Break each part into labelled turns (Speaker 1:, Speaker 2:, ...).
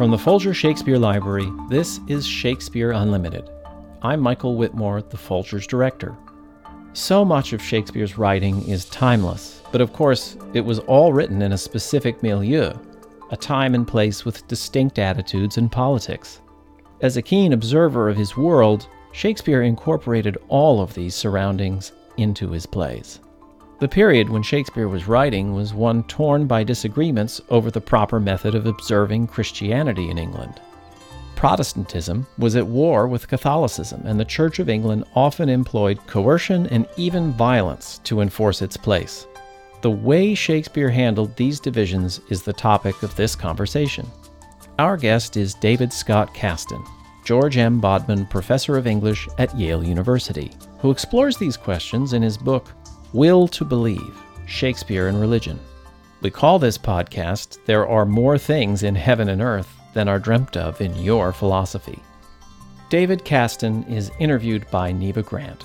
Speaker 1: From the Folger Shakespeare Library, this is Shakespeare Unlimited. I'm Michael Whitmore, the Folger's director. So much of Shakespeare's writing is timeless, but of course, it was all written in a specific milieu, a time and place with distinct attitudes and politics. As a keen observer of his world, Shakespeare incorporated all of these surroundings into his plays. The period when Shakespeare was writing was one torn by disagreements over the proper method of observing Christianity in England. Protestantism was at war with Catholicism, and the Church of England often employed coercion and even violence to enforce its place. The way Shakespeare handled these divisions is the topic of this conversation. Our guest is David Scott Kastan, George M. Bodman Professor of English at Yale University, who explores these questions in his book, Will to Believe Shakespeare and Religion. We call this podcast There Are More Things in Heaven and Earth Than Are Dreamt of in Your Philosophy. David Kastan is interviewed by Neva Grant.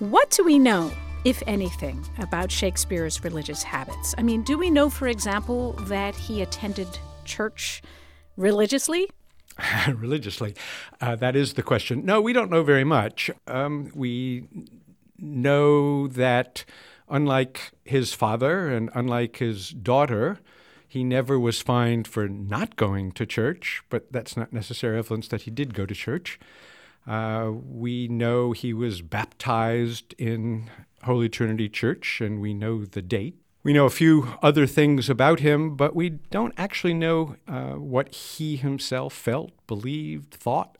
Speaker 2: What do we know, if anything, about Shakespeare's religious habits? I mean, do we know, for example, that he attended church religiously?
Speaker 3: religiously. Uh, that is the question. No, we don't know very much. Um, we know that unlike his father and unlike his daughter, he never was fined for not going to church, but that's not necessary evidence that he did go to church. Uh, we know he was baptized in Holy Trinity Church, and we know the date. We know a few other things about him, but we don't actually know uh, what he himself felt, believed, thought.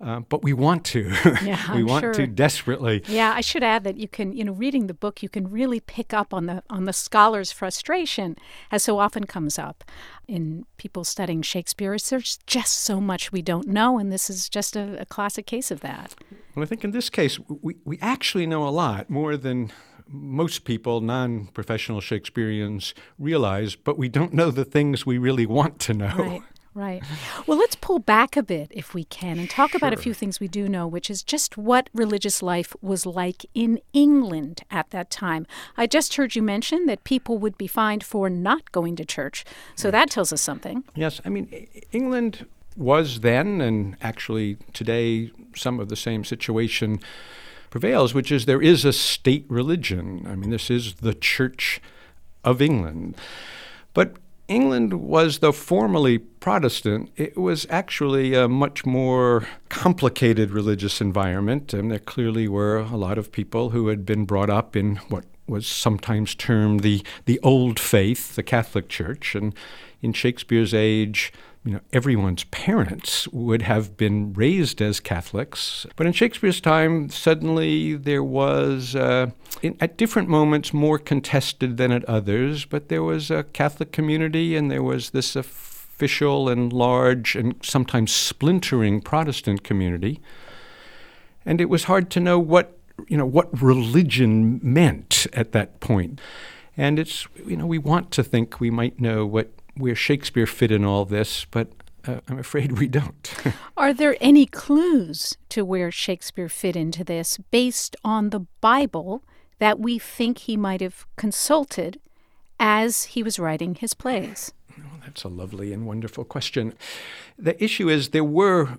Speaker 3: Uh, but we want to.
Speaker 2: Yeah,
Speaker 3: we
Speaker 2: I'm
Speaker 3: want
Speaker 2: sure.
Speaker 3: to desperately.
Speaker 2: Yeah, I should add that you can, you know, reading the book, you can really pick up on the on the scholar's frustration, as so often comes up in people studying Shakespeare. There's just so much we don't know, and this is just a, a classic case of that.
Speaker 3: Well, I think in this case, we, we actually know a lot more than most people, non professional Shakespeareans, realize, but we don't know the things we really want to know.
Speaker 2: Right. Right. Well, let's pull back a bit if we can and talk about a few things we do know, which is just what religious life was like in England at that time. I just heard you mention that people would be fined for not going to church. So that tells us something.
Speaker 3: Yes, I mean, England was then, and actually today, some of the same situation prevails, which is there is a state religion. I mean, this is the Church of England. But England was, though formally Protestant, it was actually a much more complicated religious environment. And there clearly were a lot of people who had been brought up in what was sometimes termed the, the old faith, the Catholic Church. And in Shakespeare's age, you know, everyone's parents would have been raised as Catholics. But in Shakespeare's time, suddenly there was, uh, in, at different moments, more contested than at others, but there was a Catholic community and there was this official and large and sometimes splintering Protestant community. And it was hard to know what, you know, what religion meant at that point. And it's, you know, we want to think we might know what where Shakespeare fit in all this, but uh, I'm afraid we don't.
Speaker 2: Are there any clues to where Shakespeare fit into this based on the Bible that we think he might have consulted as he was writing his plays?
Speaker 3: Well, that's a lovely and wonderful question. The issue is there were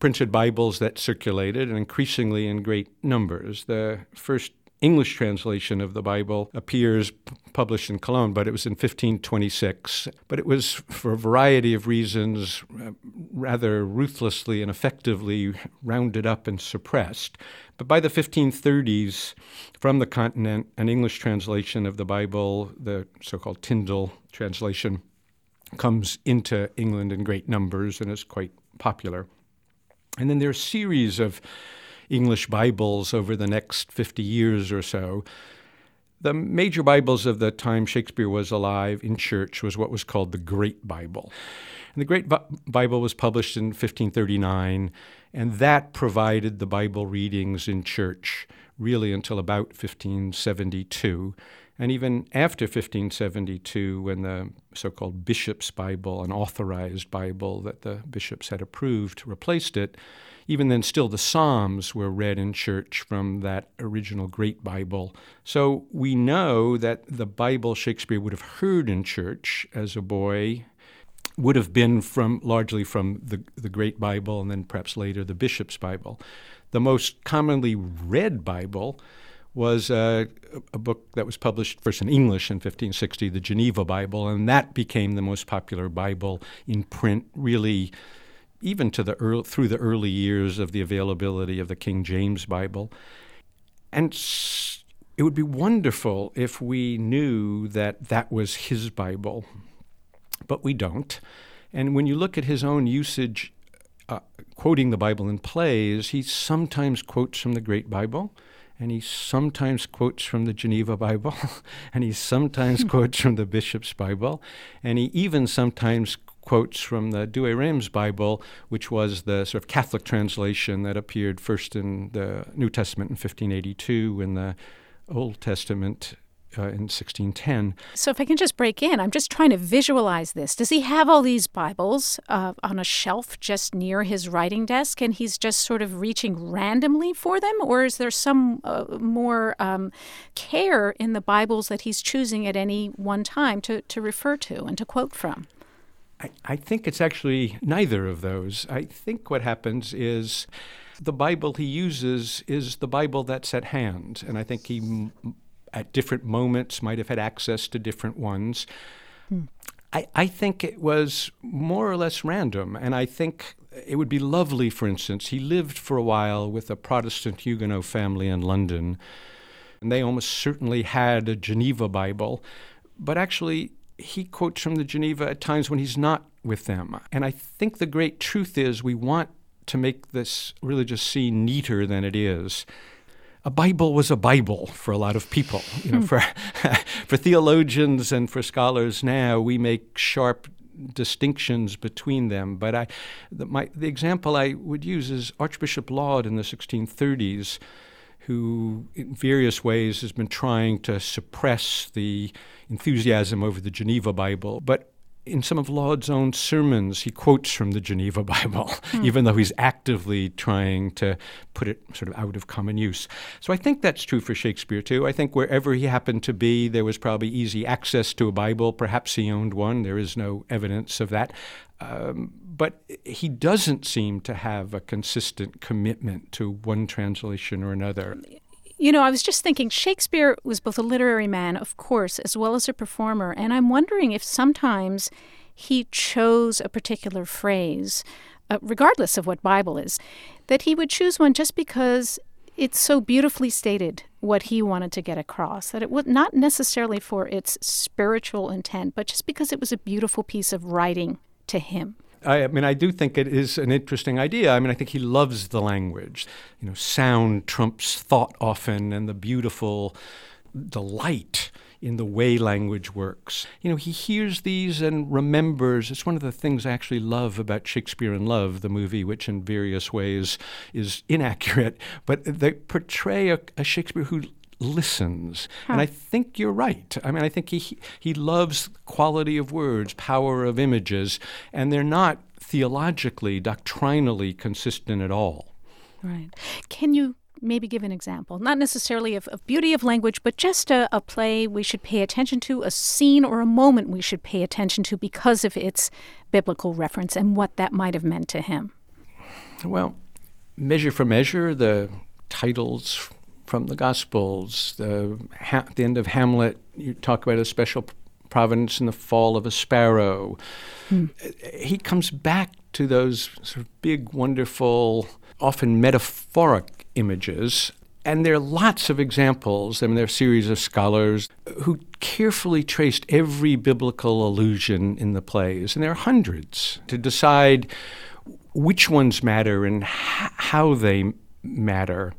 Speaker 3: printed Bibles that circulated, and increasingly in great numbers. The first English translation of the Bible appears published in Cologne, but it was in 1526. But it was, for a variety of reasons, uh, rather ruthlessly and effectively rounded up and suppressed. But by the 1530s, from the continent, an English translation of the Bible, the so called Tyndale translation, comes into England in great numbers and is quite popular. And then there are a series of English Bibles over the next 50 years or so. The major Bibles of the time Shakespeare was alive in church was what was called the Great Bible. And the Great Bi- Bible was published in 1539, and that provided the Bible readings in church really until about 1572. And even after 1572, when the so called Bishop's Bible, an authorized Bible that the bishops had approved, replaced it, even then, still the Psalms were read in church from that original Great Bible. So we know that the Bible Shakespeare would have heard in church as a boy would have been from largely from the, the Great Bible and then perhaps later the Bishop's Bible. The most commonly read Bible was uh, a book that was published first in English in 1560, the Geneva Bible, and that became the most popular Bible in print, really, even to the early, through the early years of the availability of the King James Bible. And it would be wonderful if we knew that that was his Bible, but we don't. And when you look at his own usage, uh, quoting the Bible in plays, he sometimes quotes from the Great Bible and he sometimes quotes from the Geneva Bible, and he sometimes quotes from the Bishop's Bible, and he even sometimes quotes from the Douay Rheims Bible, which was the sort of Catholic translation that appeared first in the New Testament in 1582 and the Old Testament uh, in 1610.
Speaker 2: So, if I can just break in, I'm just trying to visualize this. Does he have all these Bibles uh, on a shelf just near his writing desk and he's just sort of reaching randomly for them? Or is there some uh, more um, care in the Bibles that he's choosing at any one time to, to refer to and to quote from?
Speaker 3: I, I think it's actually neither of those. I think what happens is the Bible he uses is the Bible that's at hand. And I think he at different moments might have had access to different ones. Hmm. I, I think it was more or less random. And I think it would be lovely, for instance, he lived for a while with a Protestant Huguenot family in London. And they almost certainly had a Geneva Bible. But actually, he quotes from the Geneva at times when he's not with them. And I think the great truth is we want to make this religious scene neater than it is a Bible was a Bible for a lot of people. You know, hmm. for for theologians and for scholars now, we make sharp distinctions between them. But I, the, my, the example I would use is Archbishop Laud in the 1630s, who in various ways has been trying to suppress the enthusiasm over the Geneva Bible, but in some of Laud's own sermons, he quotes from the Geneva Bible, hmm. even though he's actively trying to put it sort of out of common use. So I think that's true for Shakespeare too. I think wherever he happened to be, there was probably easy access to a Bible. Perhaps he owned one. There is no evidence of that. Um, but he doesn't seem to have a consistent commitment to one translation or another.
Speaker 2: You know, I was just thinking Shakespeare was both a literary man, of course, as well as a performer. And I'm wondering if sometimes he chose a particular phrase, uh, regardless of what Bible is, that he would choose one just because it's so beautifully stated what he wanted to get across, that it was not necessarily for its spiritual intent, but just because it was a beautiful piece of writing to him.
Speaker 3: I, mean, I do think it is an interesting idea. I mean, I think he loves the language. You know, sound trumps thought often, and the beautiful delight in the way language works. You know, he hears these and remembers. It's one of the things I actually love about Shakespeare in Love, the movie, which in various ways is inaccurate, but they portray a, a Shakespeare who listens. Huh. And I think you're right. I mean, I think he he loves quality of words, power of images, and they're not theologically, doctrinally consistent at all.
Speaker 2: Right. Can you maybe give an example? Not necessarily of, of beauty of language, but just a, a play we should pay attention to, a scene or a moment we should pay attention to because of its biblical reference and what that might have meant to him.
Speaker 3: Well, measure for measure, the titles from the Gospels. The, ha- the end of Hamlet, you talk about a special providence in the fall of a sparrow. Hmm. He comes back to those sort of big, wonderful, often metaphoric images. And there are lots of examples. I mean, there are a series of scholars who carefully traced every biblical allusion in the plays, and there are hundreds to decide which ones matter and h- how they matter.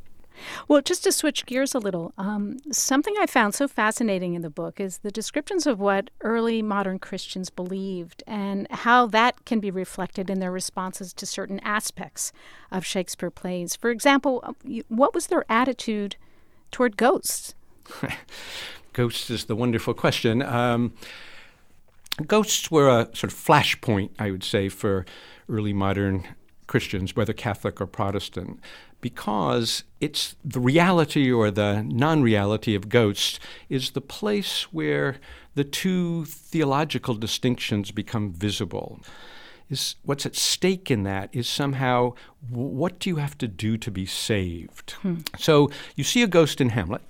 Speaker 2: Well, just to switch gears a little, um, something I found so fascinating in the book is the descriptions of what early modern Christians believed and how that can be reflected in their responses to certain aspects of Shakespeare plays. For example, uh, what was their attitude toward ghosts?
Speaker 3: ghosts is the wonderful question. Um, ghosts were a sort of flashpoint, I would say, for early modern Christians, whether Catholic or Protestant because it's the reality or the non reality of ghosts is the place where the two theological distinctions become visible. Is what's at stake in that is somehow what do you have to do to be saved? Hmm. So you see a ghost in Hamlet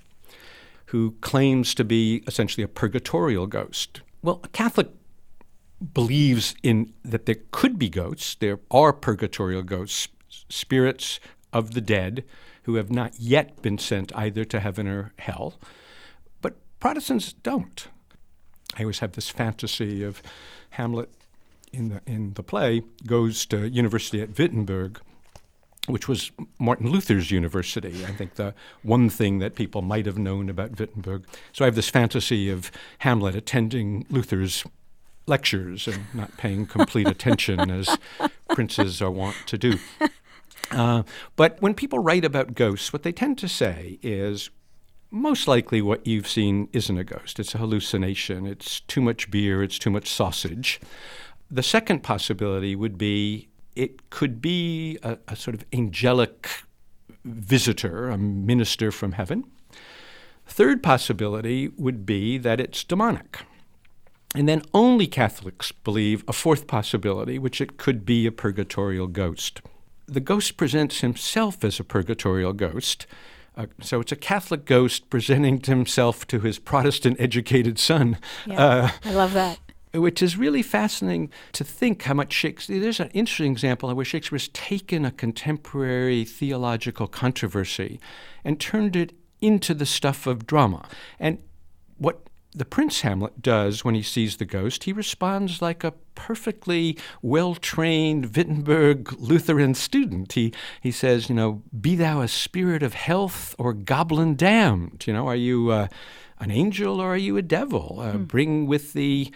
Speaker 3: who claims to be essentially a purgatorial ghost. Well, a Catholic believes in that there could be ghosts. There are purgatorial ghosts, spirits of the dead who have not yet been sent either to heaven or hell. But Protestants don't. I always have this fantasy of Hamlet in the in the play goes to university at Wittenberg, which was Martin Luther's university. I think the one thing that people might have known about Wittenberg. So I have this fantasy of Hamlet attending Luther's lectures and not paying complete attention as princes are wont to do. Uh, but when people write about ghosts, what they tend to say is most likely what you've seen isn't a ghost. It's a hallucination. It's too much beer. It's too much sausage. The second possibility would be it could be a, a sort of angelic visitor, a minister from heaven. Third possibility would be that it's demonic. And then only Catholics believe a fourth possibility, which it could be a purgatorial ghost. The ghost presents himself as a purgatorial ghost. Uh, so it's a Catholic ghost presenting himself to his Protestant educated son.
Speaker 2: Yeah, uh, I love that.
Speaker 3: Which is really fascinating to think how much Shakespeare. There's an interesting example where Shakespeare has taken a contemporary theological controversy and turned it into the stuff of drama. And what the Prince Hamlet does when he sees the ghost, he responds like a perfectly well trained Wittenberg Lutheran student. He, he says, you know, be thou a spirit of health or goblin damned. You know, are you uh, an angel or are you a devil? Uh, mm. Bring with thee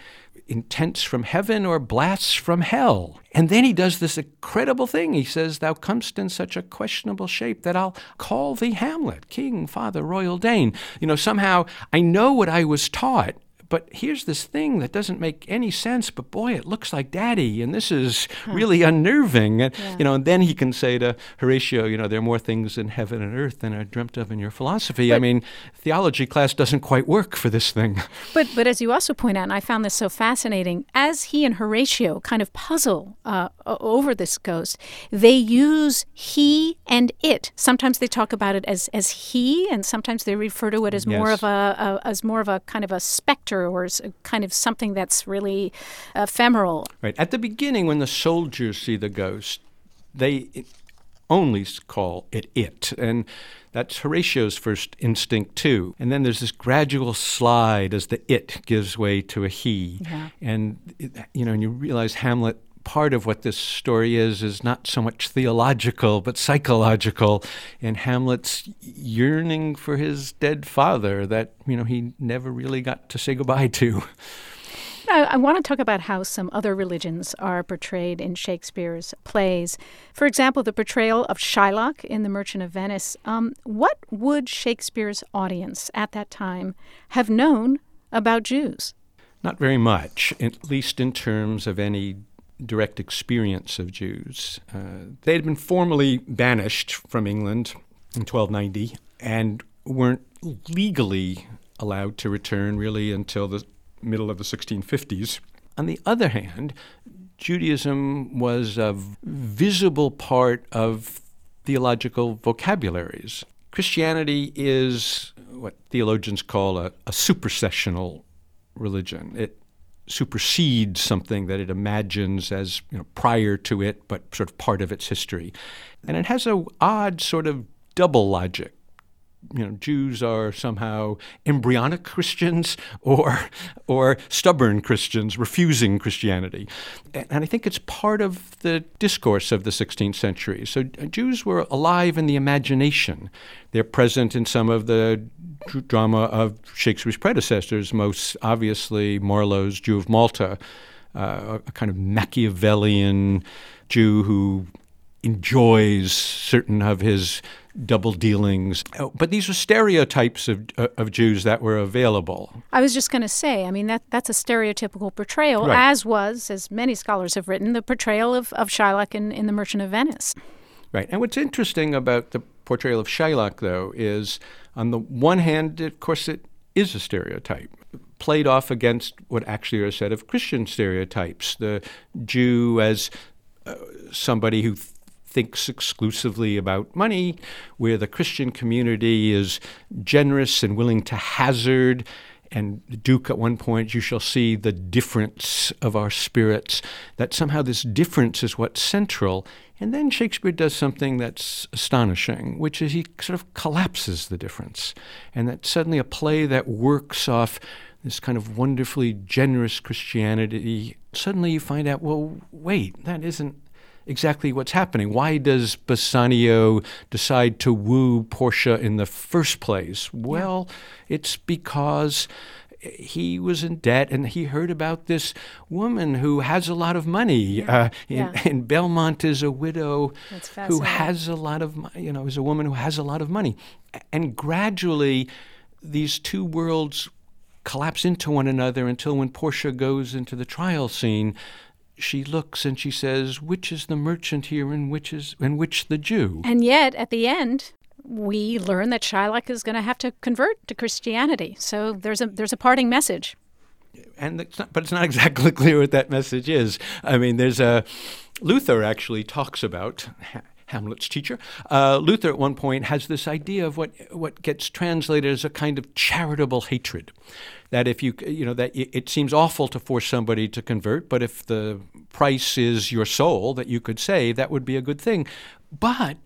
Speaker 3: intents from heaven or blasts from hell. And then he does this incredible thing. He says, Thou comest in such a questionable shape that I'll call thee Hamlet, king, father, royal Dane. You know, somehow I know what I was taught, but here's this thing that doesn't make any sense, but boy, it looks like daddy, and this is huh. really unnerving. And, yeah. You know, and then he can say to Horatio, you know, there are more things in heaven and earth than are dreamt of in your philosophy. But, I mean, theology class doesn't quite work for this thing.
Speaker 2: But, but as you also point out, and I found this so fascinating, as he and Horatio kind of puzzle uh, over this ghost, they use he and it. Sometimes they talk about it as, as he, and sometimes they refer to it as yes. more of a, a as more of a kind of a specter or is kind of something that's really ephemeral.
Speaker 3: Right. At the beginning, when the soldiers see the ghost, they only call it it. And that's Horatio's first instinct, too. And then there's this gradual slide as the it gives way to a he. Yeah. And, eh, you know, and you realize Hamlet part of what this story is is not so much theological but psychological in Hamlet's yearning for his dead father that you know he never really got to say goodbye to.
Speaker 2: I, I want to talk about how some other religions are portrayed in Shakespeare's plays. For example, the portrayal of Shylock in The Merchant of Venice. Um, what would Shakespeare's audience at that time have known about Jews?
Speaker 3: Not very much, at least in terms of any direct experience of Jews. Uh, they had been formally banished from England in 1290 and weren't legally allowed to return really until the middle of the 1650s. On the other hand, Judaism was a visible part of theological vocabularies. Christianity is what theologians call a, a supersessional religion. It supersedes something that it imagines as you know, prior to it, but sort of part of its history. And it has a odd sort of double logic. You know, Jews are somehow embryonic Christians or or stubborn Christians refusing Christianity. And I think it's part of the discourse of the 16th century. So uh, Jews were alive in the imagination. They're present in some of the drama of Shakespeare's predecessors, most obviously Marlowe's Jew of Malta, uh, a kind of Machiavellian Jew who enjoys certain of his double dealings. Oh, but these were stereotypes of, uh, of Jews that were available.
Speaker 2: I was just going to say, I mean, that, that's a stereotypical portrayal, right. as was, as many scholars have written, the portrayal of, of Shylock in, in The Merchant of Venice.
Speaker 3: Right. And what's interesting about the portrayal of Shylock, though, is on the one hand, of course, it is a stereotype. played off against what actually are a set of Christian stereotypes. The Jew as uh, somebody who th- thinks exclusively about money, where the Christian community is generous and willing to hazard. And Duke, at one point, you shall see the difference of our spirits, that somehow this difference is what's central. And then Shakespeare does something that's astonishing, which is he sort of collapses the difference. And that suddenly a play that works off this kind of wonderfully generous Christianity, suddenly you find out, well, wait, that isn't exactly what's happening. Why does Bassanio decide to woo Portia in the first place? Well, yeah. it's because he was in debt and he heard about this woman who has a lot of money.
Speaker 2: Yeah. Uh,
Speaker 3: in,
Speaker 2: yeah.
Speaker 3: and Belmont is a widow who has a lot of, money, you know, is a woman who has a lot of money. And gradually, these two worlds collapse into one another until when Portia goes into the trial scene, she looks and she says, "Which is the merchant here, and which is and which the Jew?"
Speaker 2: And yet, at the end, we learn that Shylock is going to have to convert to Christianity. So there's a there's a parting message.
Speaker 3: And it's not, but it's not exactly clear what that message is. I mean, there's a Luther actually talks about Hamlet's teacher. Uh, Luther, at one point, has this idea of what what gets translated as a kind of charitable hatred. That if you you know that it seems awful to force somebody to convert, but if the price is your soul that you could save, that would be a good thing. But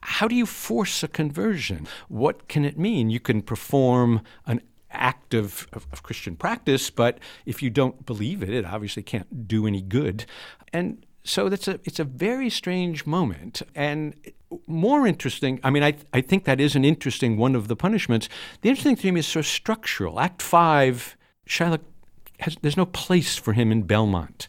Speaker 3: how do you force a conversion? What can it mean? You can perform an act of, of, of, Christian practice, but if you don't believe it, it obviously can't do any good. And so that's a it's a very strange moment. And more interesting i mean I, I think that is an interesting one of the punishments. The interesting thing is of structural. Act five shylock has there's no place for him in belmont.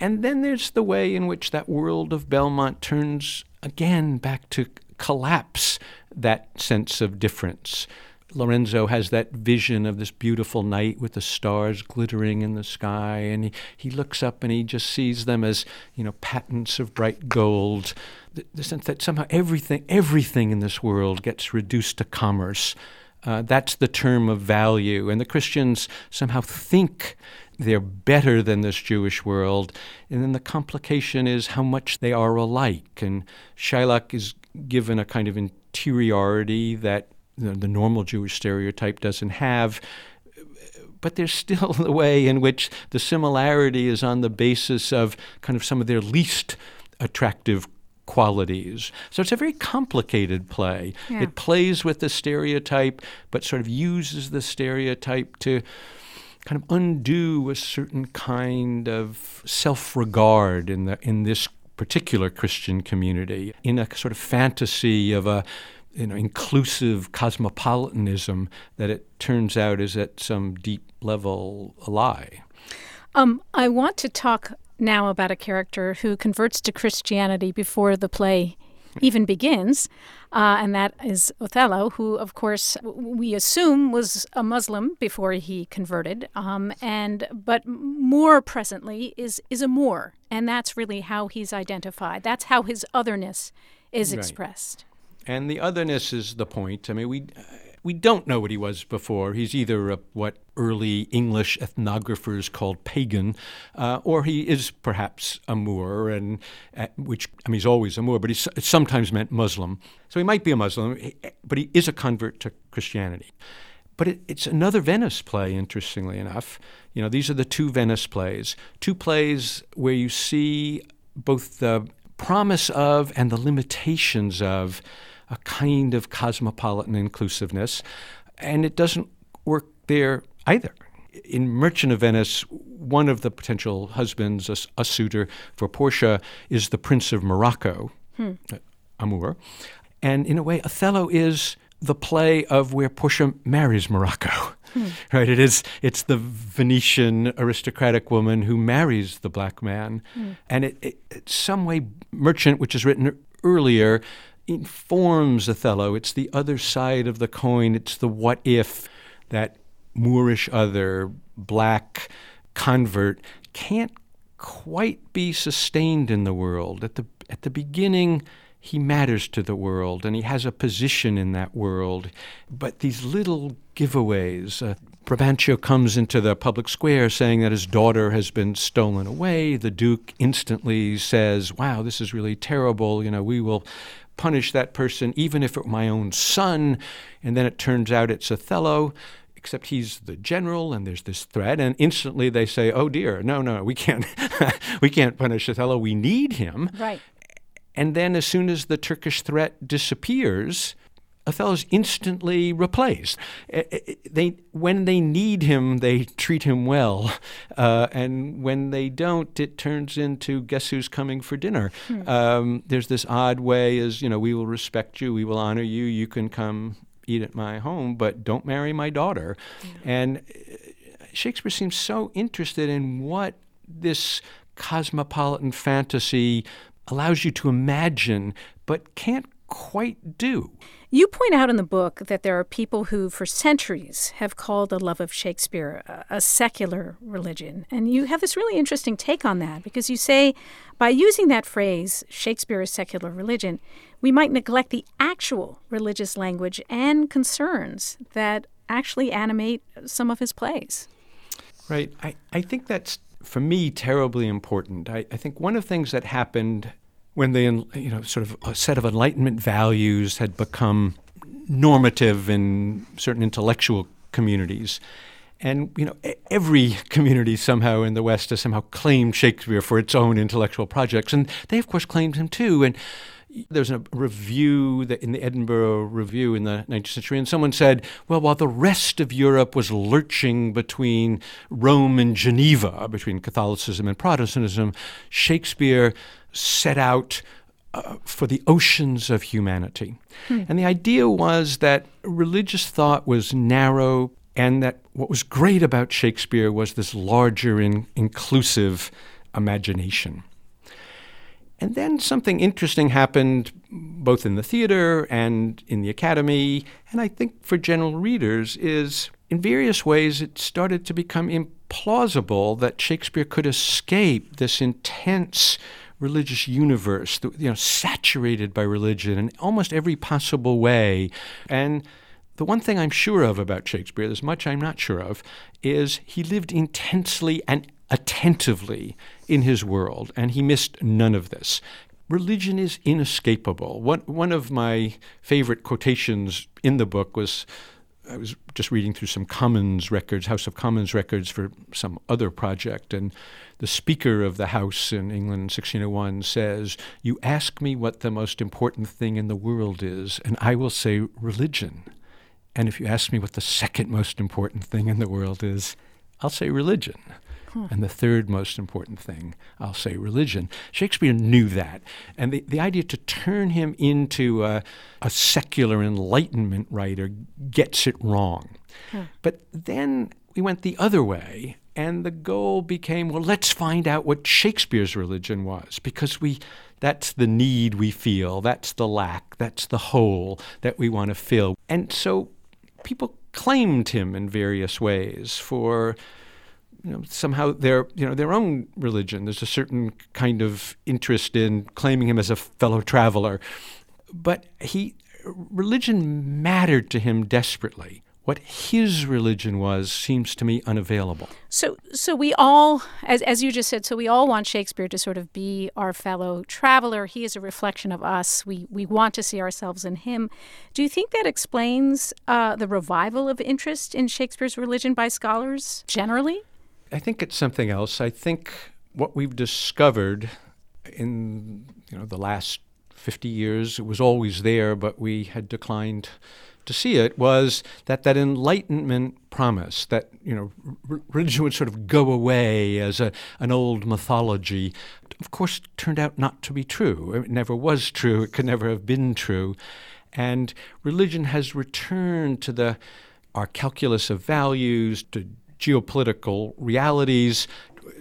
Speaker 3: And then there's the way in which that world of belmont turns again back to collapse that sense of difference Lorenzo has that vision of this beautiful night with the stars glittering in the sky, and he, he looks up and he just sees them as, you know, patens of bright gold. The, the sense that somehow everything, everything in this world gets reduced to commerce. Uh, that's the term of value. And the Christians somehow think they're better than this Jewish world. And then the complication is how much they are alike. And Shylock is given a kind of interiority that the, the normal Jewish stereotype doesn't have but there's still the way in which the similarity is on the basis of kind of some of their least attractive qualities. So it's a very complicated play.
Speaker 2: Yeah.
Speaker 3: It plays with the stereotype, but sort of uses the stereotype to kind of undo a certain kind of self-regard in the in this particular Christian community, in a sort of fantasy of a you know, inclusive cosmopolitanism that it turns out is at some deep level a lie.
Speaker 2: Um, I want to talk now about a character who converts to Christianity before the play even begins, uh, and that is Othello, who, of course, we assume was a Muslim before he converted, um, and but more presently is is a Moor, and that's really how he's identified. That's how his otherness is
Speaker 3: right.
Speaker 2: expressed.
Speaker 3: And the otherness is the point. I mean, we we don't know what he was before. He's either a, what early English ethnographers called pagan, uh, or he is perhaps a Moor, and uh, which I mean, he's always a Moor, but he's sometimes meant Muslim. So he might be a Muslim, but he is a convert to Christianity. But it, it's another Venice play, interestingly enough. You know, these are the two Venice plays, two plays where you see both the promise of and the limitations of a kind of cosmopolitan inclusiveness, and it doesn't work there either. In Merchant of Venice, one of the potential husbands, a, a suitor for Portia, is the Prince of Morocco, hmm. Uh, Amour. And in a way, Othello is the play of where Portia marries Morocco. Hmm. Right? It is it's the Venetian aristocratic woman who marries the black man. Hmm. And it, it, it's some way Merchant, which is written earlier, informs Othello. It's the other side of the coin. It's the what if that Moorish other, black convert can't quite be sustained in the world. At the at the beginning, he matters to the world and he has a position in that world. But these little giveaways, uh, Brabantio comes into the public square saying that his daughter has been stolen away. The Duke instantly says, Wow, this is really terrible. You know, we will punish that person even if it were my own son. And then it turns out it's Othello except he's the general and there's this threat. And instantly they say oh dear no no we can't we can't punish othello. We need him.
Speaker 2: Right.
Speaker 3: And then as soon as the turkish threat disappears Othello's instantly replaced. Eh, eh, they, when they need him, they treat him well, uh, and when they don't, it turns into guess who's coming for dinner. Hmm. Um, there's this odd way, as you know, we will respect you, we will honor you, you can come eat at my home, but don't marry my daughter. And eh, Shakespeare seems so interested in what this cosmopolitan fantasy allows you to imagine, but can't quite do.
Speaker 2: You point out in the book that there are people who, for centuries, have called the love of Shakespeare a, a, secular religion. And you have this really interesting take on that because you say by using that phrase, Shakespeare is secular religion, we might neglect the actual religious language and concerns that actually animate some of his plays.
Speaker 3: Right. I, I think that's, for me, terribly important. I, I think one of the things that happened when the you know sort of a set of enlightenment values had become normative in certain intellectual communities. And you know every community somehow in the west has somehow claimed shakespeare for its own intellectual projects. And they of course claimed him too. And there's a review that in the Edinburgh Review in the 19th century, and someone said, well, while the rest of Europe was lurching between Rome and Geneva, between Catholicism and Protestantism, Shakespeare set out uh, for the oceans of humanity. Hmm. And the idea was that religious thought was narrow, and that what was great about Shakespeare was this larger and inclusive imagination. And then something interesting happened both in the theater and in the academy, and I think for general readers, is in various ways it started to become implausible that Shakespeare could escape this intense religious universe, you know, saturated by religion in almost every possible way. And the one thing I'm sure of about Shakespeare, there's much I'm not sure of, is he lived intensely and attentively in his world, and he missed none of this. Religion is inescapable. One, one of my favorite quotations in the book was I was just reading through some Commons records, House of Commons records for some other project, and the Speaker of the House in England in 1601 says, You ask me what the most important thing in the world is, and I will say religion. And if you ask me what the second most important thing in the world is, I'll say religion. Huh. And the third most important thing, I'll say religion. Shakespeare knew that. And the, the idea to turn him into a, a secular Enlightenment writer gets it wrong. Huh. But then we went the other way, and the goal became well, let's find out what Shakespeare's religion was, because we. That's the need we feel. That's the lack. That's the hole that we want to fill. And so people claimed him in various ways for you know, somehow their you know their own religion. There's a certain kind of interest in claiming him as a fellow traveler, but he religion mattered to him desperately. What his religion was seems to me unavailable.
Speaker 2: So, so we all, as, as you just said, so we all want Shakespeare to sort of be our fellow traveler. He is a reflection of us. We we want to see ourselves in him. Do you think that explains uh, the revival of interest in Shakespeare's religion by scholars generally?
Speaker 3: I think it's something else. I think what we've discovered in you know the last 50 years, it was always there, but we had declined to see it, was that that Enlightenment promise that you know religion would sort of go away as a, an old mythology, of course, turned out not to be true. It never was true. It could never have been true, and religion has returned to the our calculus of values, to geopolitical realities,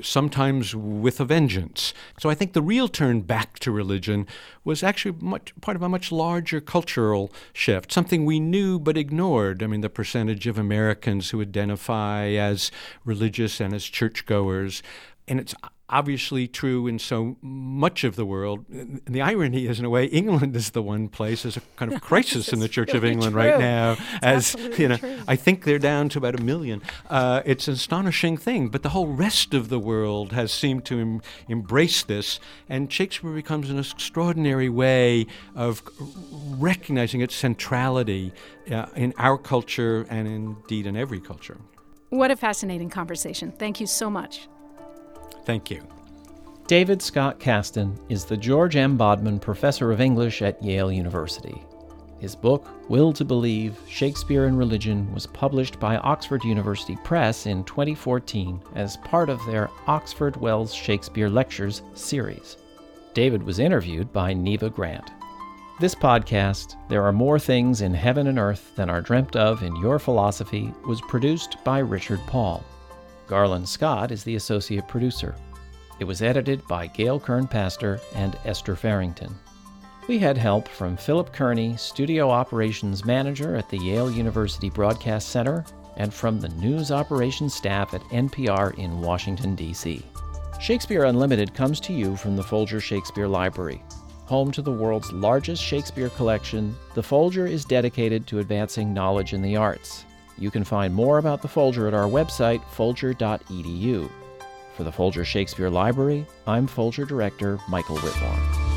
Speaker 3: sometimes with a vengeance. So I think the real turn back to religion was actually much, part of a much larger cultural shift, something we knew but ignored. I mean, the percentage of Americans who identify as religious and as churchgoers. And it's obviously true in so much of the world. And the irony is, in a way, England is the one place. There's a kind of crisis in the Church
Speaker 2: really
Speaker 3: of England
Speaker 2: true.
Speaker 3: right now.
Speaker 2: It's
Speaker 3: as you know,
Speaker 2: true.
Speaker 3: I think they're down to about a million. Uh, it's an astonishing thing, but the whole rest of the world has seemed to em- embrace this, and Shakespeare becomes an extraordinary way of recognizing its centrality uh, in our culture and indeed in every culture.
Speaker 2: What a fascinating conversation. Thank you so much.
Speaker 3: Thank you.
Speaker 1: David Scott Kastan is the George M. Bodman Professor of English at Yale University. His book, Will to Believe Shakespeare and Religion, was published by Oxford University Press in 2014 as part of their Oxford Wells Shakespeare Lectures series. David was interviewed by Neva Grant. This podcast, There Are More Things in Heaven and Earth Than Are Dreamt of in Your Philosophy, was produced by Richard Paul. Garland Scott is the associate producer. It was edited by Gail Kern Paster and Esther Ferington. We had help from Philip Kearney, Studio Operations Manager at the Yale University Broadcast Center, and from the News Operations staff at NPR in Washington, D.C. Shakespeare Unlimited comes to you from the Folger Shakespeare Library. Home to the world's largest Shakespeare collection, the Folger is dedicated to advancing knowledge in the arts. You can find more about the Folger at our website, folger.edu. For the Folger Shakespeare Library, I'm Folger Director Michael Whitmore.